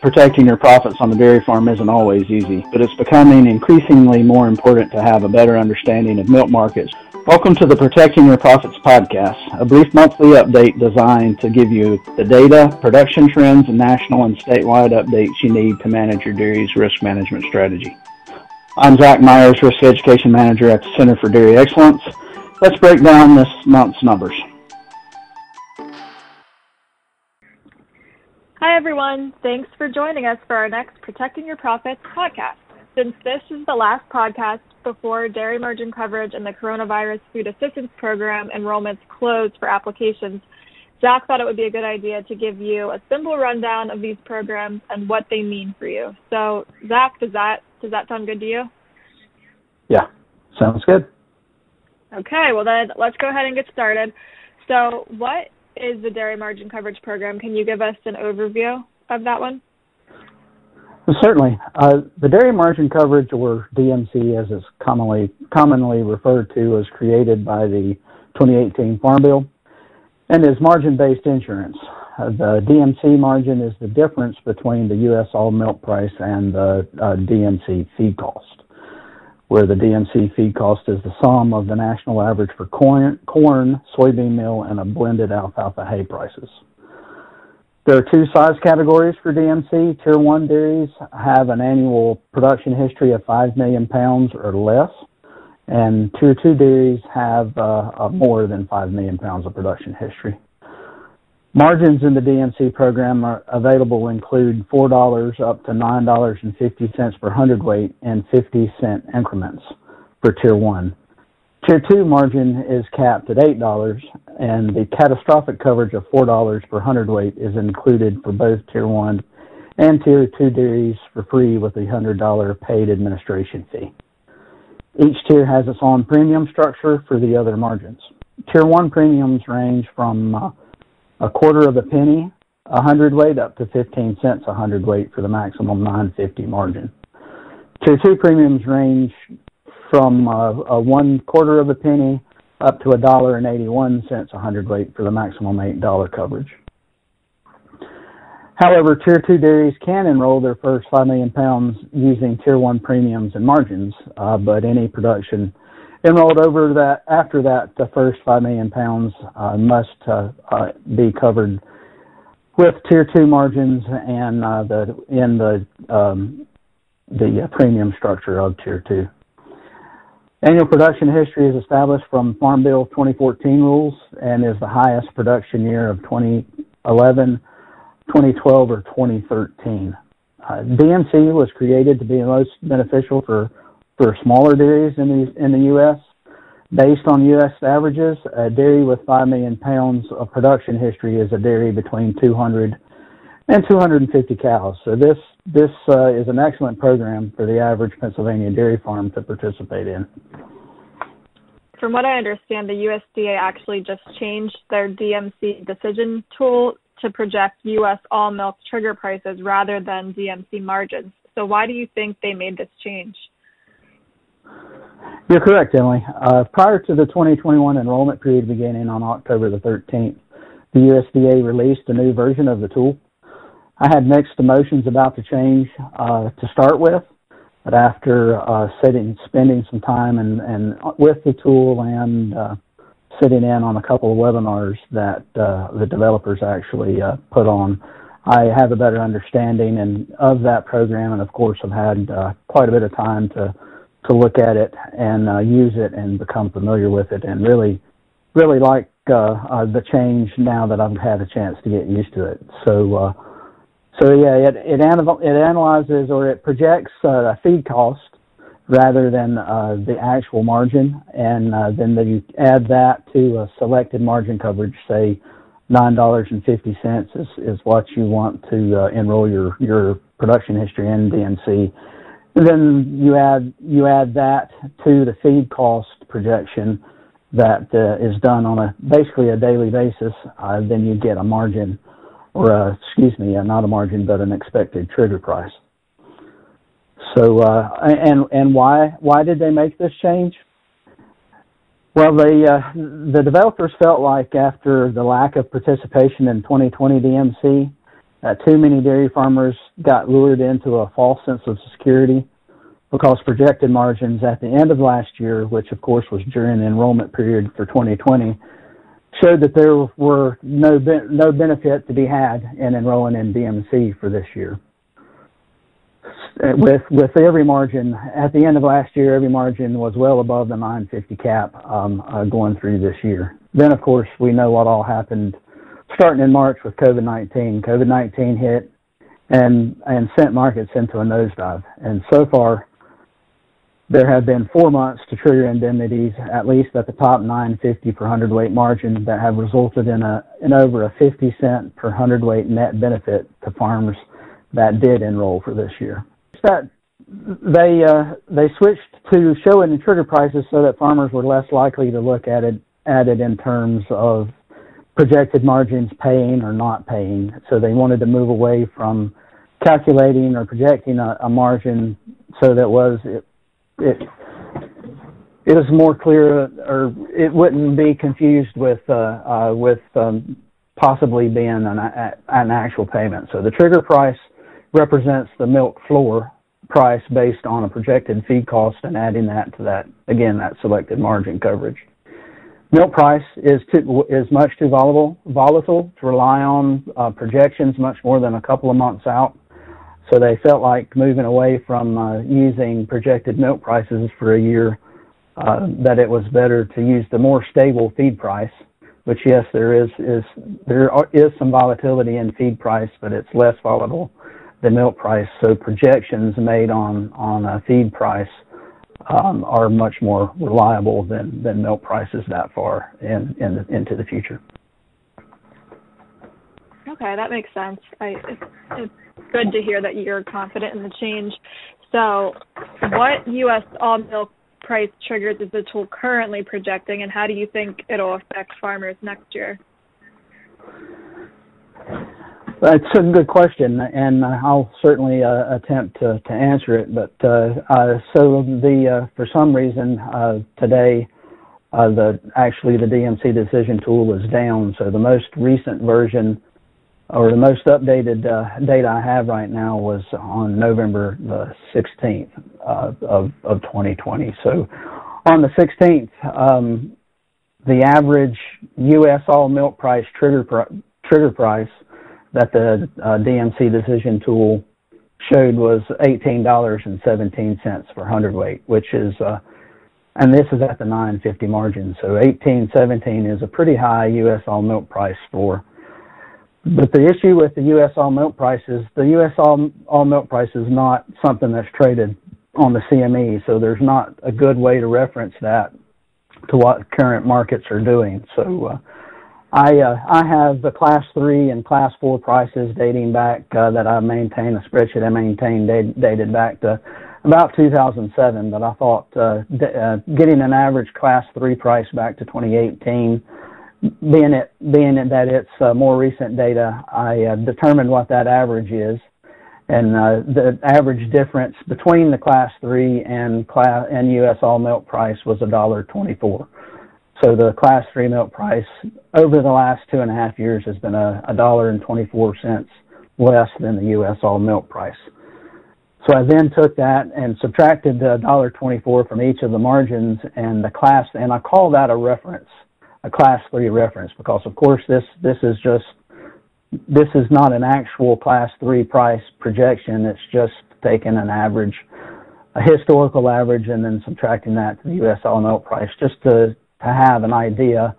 protecting your profits on the dairy farm isn't always easy, but it's becoming increasingly more important to have a better understanding of milk markets. Welcome to the Protecting Your Profits podcast, a brief monthly update designed to give you the data, production trends, and national and statewide updates you need to manage your dairy's risk management strategy. I'm Zach Myers, Risk Education Manager at the Center for Dairy Excellence. Let's break down this month's numbers. Hi, everyone. Thanks for joining us for our next Protecting Your Profits podcast. Since this is the last podcast before dairy margin coverage and the Coronavirus Food Assistance Program enrollments close for applications, Zach thought it would be a good idea to give you a simple rundown of these programs and what they mean for you. So, Zach, does that does that sound good to you? Yeah, sounds good. Okay, well then let's go ahead and get started. So, what is the Dairy Margin Coverage Program? Can you give us an overview of that one? Certainly. Uh, the Dairy Margin Coverage, or DMC as it's commonly commonly referred to, was created by the 2018 Farm Bill and is margin-based insurance. Uh, the DMC margin is the difference between the U.S. all milk price and the uh, DMC feed cost where the DMC feed cost is the sum of the national average for corn, corn, soybean meal, and a blended alfalfa hay prices. There are two size categories for DMC. Tier 1 dairies have an annual production history of 5 million pounds or less, and Tier 2 dairies have uh, more than 5 million pounds of production history. Margins in the DMC program are available include $4 up to $9.50 per hundredweight in 50 cent increments for Tier 1. Tier 2 margin is capped at $8, and the catastrophic coverage of $4 per hundredweight is included for both Tier 1 and Tier 2 dairies for free with a $100 paid administration fee. Each tier has its own premium structure for the other margins. Tier 1 premiums range from uh, a quarter of a penny a hundredweight up to 15 cents a hundredweight for the maximum 950 margin. Tier 2 premiums range from uh, a one quarter of a penny up to a dollar and 81 cents a hundredweight for the maximum $8 coverage. However, Tier 2 dairies can enroll their first 5 million pounds using Tier 1 premiums and margins, uh, but any production enrolled over that after that the first five million pounds uh, must uh, uh, be covered with tier two margins and uh, the in the um, the uh, premium structure of tier two. Annual production history is established from Farm Bill 2014 rules and is the highest production year of 2011, 2012, or 2013. Uh, DMC was created to be most beneficial for for smaller dairies in the in the U.S. Based on U.S. averages, a dairy with 5 million pounds of production history is a dairy between 200 and 250 cows. So this this uh, is an excellent program for the average Pennsylvania dairy farm to participate in. From what I understand, the USDA actually just changed their DMC decision tool to project U.S. all milk trigger prices rather than DMC margins. So why do you think they made this change? You're correct, Emily. Uh, prior to the 2021 enrollment period beginning on October the 13th, the USDA released a new version of the tool. I had mixed emotions about the change uh, to start with, but after uh, sitting, spending some time and, and with the tool and uh, sitting in on a couple of webinars that uh, the developers actually uh, put on, I have a better understanding and of that program, and of course, I've had quite a bit of time to to look at it and uh, use it and become familiar with it and really really like uh, uh, the change now that I've had a chance to get used to it. So uh, so yeah, it it, anal- it analyzes or it projects uh, a feed cost rather than the actual margin, and then you add that to a selected margin coverage, say nine dollars and fifty cents is is what you want to enroll your your production history in DMC then you add you add that to the feed cost projection that uh, is done on a basically a daily basis. Uh, then you get a margin, or a, excuse me, uh, not a margin, but an expected trigger price. So uh, and and why why did they make this change? Well, the uh, the developers felt like after the lack of participation in 2020 DMC, Uh, too many dairy farmers got lured into a false sense of security because projected margins at the end of last year, which of course was during the enrollment period for 2020, showed that there were no no benefit to be had in enrolling in DMC for this year. With with every margin at the end of last year, every margin was well above the 950 cap um, uh, going through this year. Then, of course, we know what all happened starting in March with COVID-19. COVID-19 hit and and sent markets into a nosedive. And so far, there have been four months to trigger indemnities, at least at the top 950 per hundredweight margin, that have resulted in a in over a 50 cent per hundredweight net benefit to farmers that did enroll for this year. That they uh, they switched to showing the trigger prices so that farmers were less likely to look at it at it in terms of projected margins paying or not paying. So they wanted to move away from calculating or projecting a, a margin so that was it, it it was more clear or it wouldn't be confused with uh, uh, with um, possibly being an, an actual payment. So the trigger price represents the milk floor price based on a projected feed cost and adding that to that again that selected margin coverage. Milk price is too, is much too volatile volatile to rely on uh, projections much more than a couple of months out. So they felt like moving away from uh, using projected milk prices for a year, uh, that it was better to use the more stable feed price. Which yes, there is is there is some volatility in feed price, but it's less volatile than milk price. So projections made on on a feed price um, are much more reliable than than milk prices that far in, in into the future. Okay, that makes sense. I, it's, it's good to hear that you're confident in the change. So, what U.S. all milk price triggers is the tool currently projecting, and how do you think it'll affect farmers next year? That's a good question, and I'll certainly uh, attempt to, to, answer it. But uh, uh, so the uh, for some reason uh, today, uh, the actually the DMC decision tool is down. So the most recent version or the most updated data I have right now was on November the 16th uh, of, of 2020. So on the 16th, um, the average U.S. all milk price trigger pr- trigger price that the uh, DMC decision tool showed was $18.17 per hundredweight, which is uh, and this is at the 950 margin. So 1817 is a pretty high U.S. all milk price for but the issue with the U.S. all milk prices, the U.S. all, all milk price is not something that's traded on the CME, so there's not a good way to reference that to what current markets are doing. So uh, I uh, I have the class three and class four prices dating back uh, that I maintain a spreadsheet I maintain dated back to about 2007. But I thought uh, d- uh, getting an average class three price back to 2018 being it being that it's uh, more recent data, I uh, determined what that average is, and uh, the average difference between the class three and class and U.S. all milk price was a dollar twenty-four. So the class three milk price over the last two and a half years has been a dollar and twenty-four cents less than the U.S. all milk price. So I then took that and subtracted the dollar twenty-four from each of the margins and the class, and I call that a reference a class three reference because of course this this is just this is not an actual class three price projection. It's just taking an average, a historical average, and then subtracting that to the U.S. all milk price just to to have an idea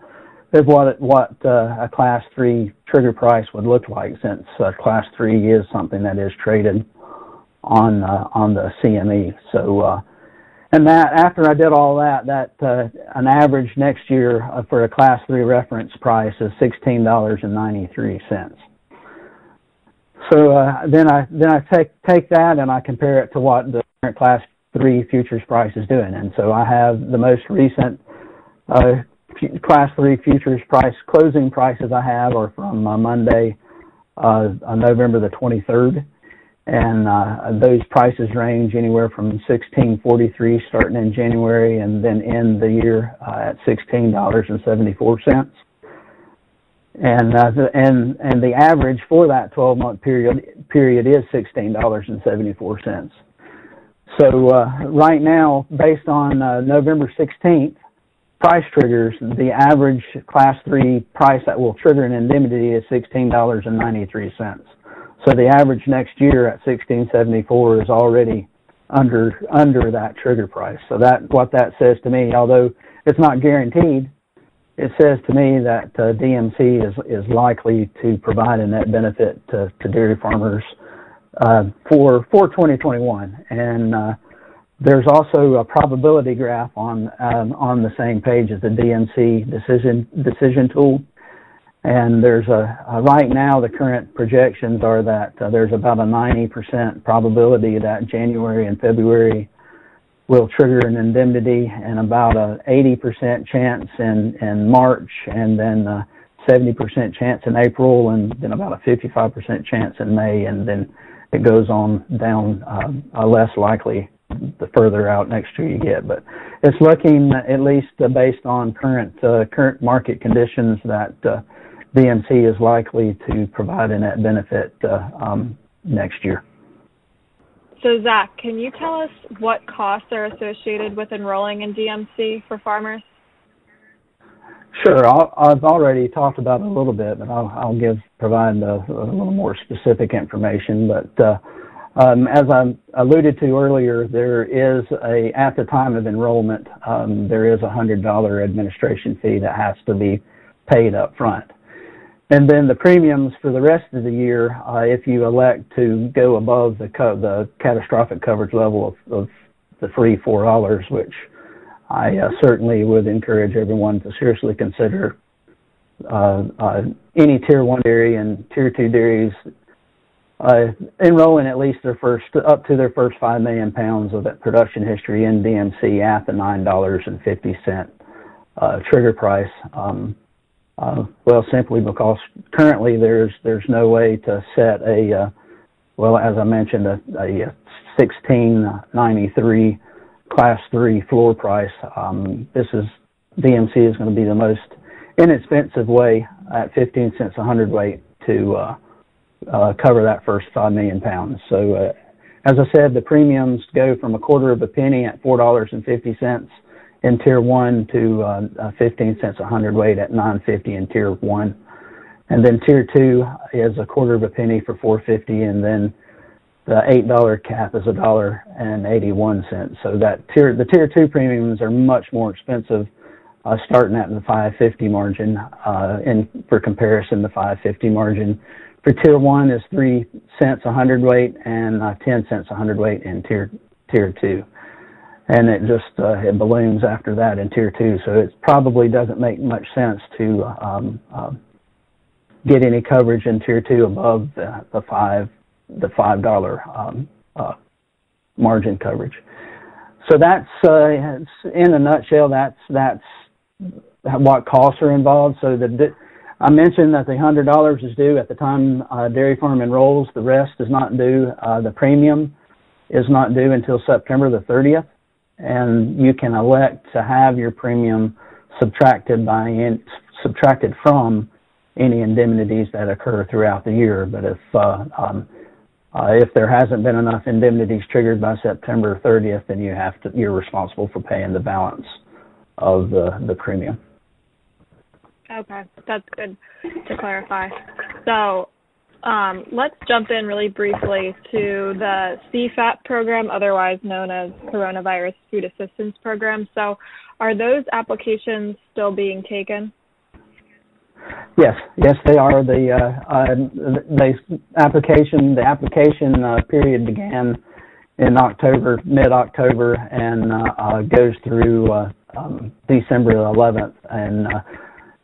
of what what uh, a class three trigger price would look like, since uh, class three is something that is traded on uh, on the CME. So uh, and that after I did all that, that uh, an average next year uh, for a class three reference price is sixteen dollars and ninety three cents. So then I then I take take that and I compare it to what the current class three futures price is doing, and so I have the most recent class three futures price closing prices I have are from uh, Monday, uh, November the twenty third and uh, those prices range anywhere from 1643 starting in January and then end the year uh, at $16.74. and uh, the, and and the average for that 12 month period period is sixteen dollars and seventy four cents. So uh, right now, based on uh, November 16th price triggers, the average Class Three price that will trigger an indemnity is sixteen dollars and ninety three cents. So the average next year at 1674 is already under under that trigger price. So that what that says to me, although it's not guaranteed, it says to me that uh, DMC is is likely to provide a net benefit to, to dairy farmers uh, for for 2021. And uh, there's also a probability graph on um, on the same page as the DMC decision decision tool. And there's a, a right now the current projections are that uh, there's about a 90% probability that January and February will trigger an indemnity and about a 80% chance in, in March and then a 70% chance in April and then about a 55% chance in May and then it goes on down uh, less likely the further out next year you get. But it's looking at least uh, based on current uh, current market conditions that uh, DMC is likely to provide a net benefit uh, um, next year. So, Zach, can you tell us what costs are associated with enrolling in DMC for farmers? Sure. i have already talked about it a little bit, but I'll, I'll give provide a, a, little more specific information. But uh, um, as I alluded to earlier, there is a at the time of enrollment, um, there is a hundred dollar administration fee that has to be paid up front. And then the premiums for the rest of the year, uh, if you elect to go above the co- the catastrophic coverage level of, of the free four dollars, which I uh, certainly would encourage everyone to seriously consider. Uh, uh any tier one dairy and tier two dairies uh, enrolling at least their first up to their first five million pounds of that production history in DMC at the nine dollars and fifty cent uh, trigger price. Um, uh, well, simply because currently there's there's no way to set a uh, well, as I mentioned, a, a 1693 class three floor price. Um, this is DMC is going to be the most inexpensive way at 15 cents a hundredweight to uh, cover that first five million pounds. So, uh, as I said, the premiums go from a quarter of a penny at four dollars and fifty cents in tier one to uh, uh, 15 cents a hundredweight at 950 in tier one. And then tier two is a quarter of a penny for 450 and then the eight dollar cap is a dollar and 81 cents. So that tier, the tier two premiums are much more expensive, uh, starting at the 550 margin, uh, in, for comparison, the 550 margin tier one is three cents a hundredweight and uh, 10 cents a hundredweight in tier, tier two and it just uh, it balloons after that in tier two. So it probably doesn't make much sense to um, uh, get any coverage in tier two above the, the five the five dollar um, uh, margin coverage. So that's uh, in a nutshell. That's that's what costs are involved. So the I mentioned that the hundred dollars is due at the time uh, dairy farm enrolls. The rest is not due. Uh, the premium is not due until September the 30th and you can elect to have your premium subtracted by in, subtracted from any indemnities that occur throughout the year. But if uh, um, uh, if there hasn't been enough indemnities triggered by September 30th, then you have to you're responsible for paying the balance of the the premium. Okay, that's good to clarify. So um, let's jump in really briefly to the CFAP program, otherwise known as Coronavirus Food Assistance Program. So, are those applications still being taken? Yes, yes, they are. The uh, uh, the application the application uh, period began in October, mid October, and uh, uh, goes through uh, um, December 11th. And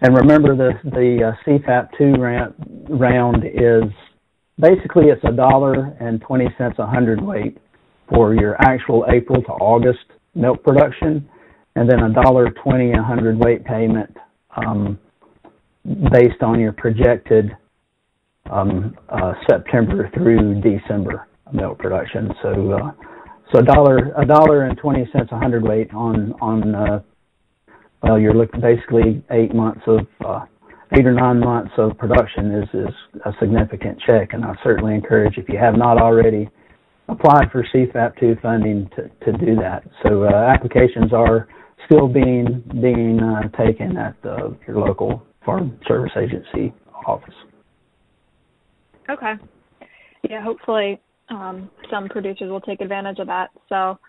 and remember the the uh, CFAP two round round is basically it's a dollar and twenty cents a hundredweight for your actual April to August milk production, and then a dollar twenty a hundredweight payment um, based on your projected um, uh, September through December milk production. So uh, so a dollar a dollar and twenty cents a hundredweight on on uh, well, you're looking basically eight months of uh, eight or nine months of production is, is a significant check. And I certainly encourage if you have not already applied for CFAP2 funding to, to do that. So uh, applications are still being being uh, taken at the, your local Farm Service Agency office. Okay. Yeah, hopefully um, some producers will take advantage of that. So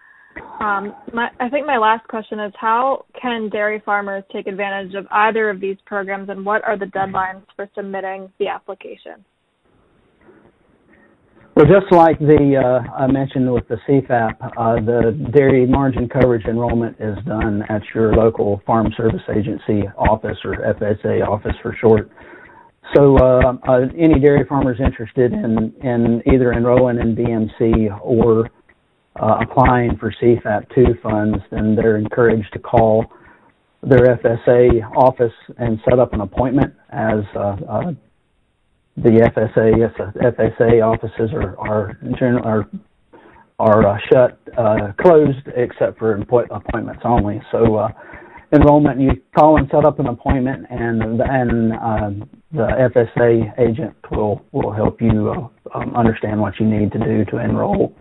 I think my last question is how can dairy farmers take advantage of either of these programs and what are the deadlines for submitting the application? Well, just like the uh, I mentioned with the CFAP, uh, the dairy margin coverage enrollment is done at your local Farm Service Agency office or FSA office for short. So, uh, uh, any dairy farmers interested in in either enrolling in DMC or uh, applying for CFAP2 funds, then they're encouraged to call their FSA office and set up an appointment as uh, uh, the FSA FSA offices are are are are uh, shut uh, closed except for appointments only. So uh, enrollment, you call and set up an appointment, and and uh, the FSA agent will will help you um, understand what you need to do to enroll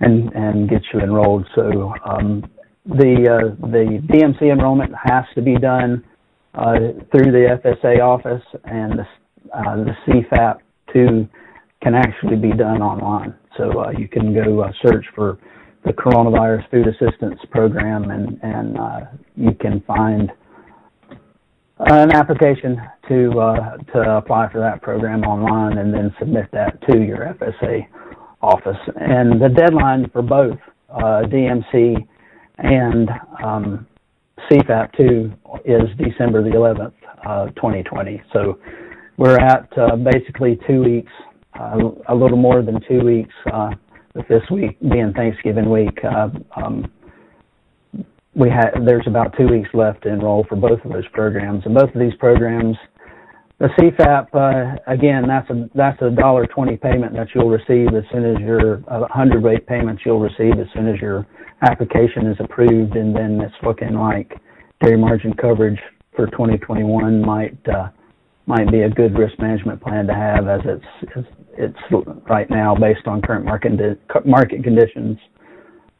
and and get you enrolled. So um, the uh, the DMC enrollment has to be done uh, through the FSA office, and the uh, the CFAP two can actually be done online. So uh, you can go uh, search for the Coronavirus Food Assistance Program, and and uh, you can find an application to to apply for that program online, and then submit that to your FSA office. And the deadline for both uh, DMC and um, CFAP 2 is December the 11th, uh, 2020. So we're at uh, basically two weeks, uh, a little more than two weeks, uh, with this week being Thanksgiving week. Uh, um, we had there's about two weeks left to enroll for both of those programs, and both of these programs the CFAP, uh, again, that's a that's a dollar twenty payment that you'll receive as soon as your uh, hundredweight payments you'll receive as soon as your application is approved, and then it's looking like dairy margin coverage for 2021 might uh, might be a good risk management plan to have as it's it's right now based on current market market conditions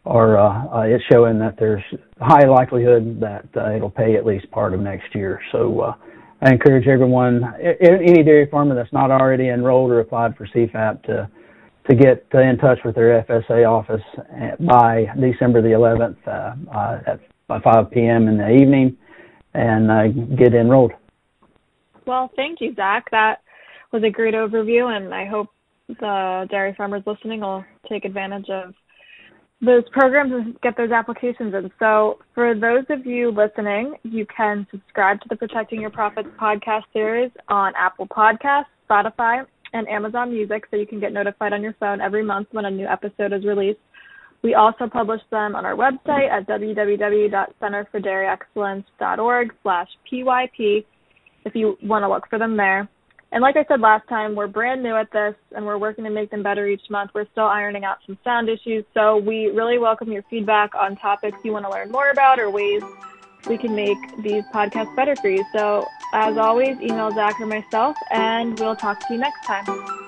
are uh, uh, it's showing that there's high likelihood that uh, it'll pay at least part of next year. So uh, I encourage everyone, any dairy farmer that's not already enrolled or applied for CFAP to to get in touch with their FSA office by December the 11th uh, uh, at by 5 p.m. in the evening and uh, get enrolled. Well, thank you, Zach. That was a great overview, and I hope the dairy farmers listening will take advantage of those programs and get those applications in. So, for those of you listening, you can subscribe to the Protecting Your Profits podcast series on Apple Podcasts, Spotify, and Amazon Music so you can get notified on your phone every month when a new episode is released. We also publish them on our website at www.centerfordairyexcellence.org slash PYP if you want to look for them there. And like I said last time, we're brand new at this and we're working to make them better each month. We're still ironing out some sound issues, so we really welcome your feedback on topics you want to learn more about or ways we can make these podcasts better for you. So, as always, email Zach or myself, and we'll talk to you next time.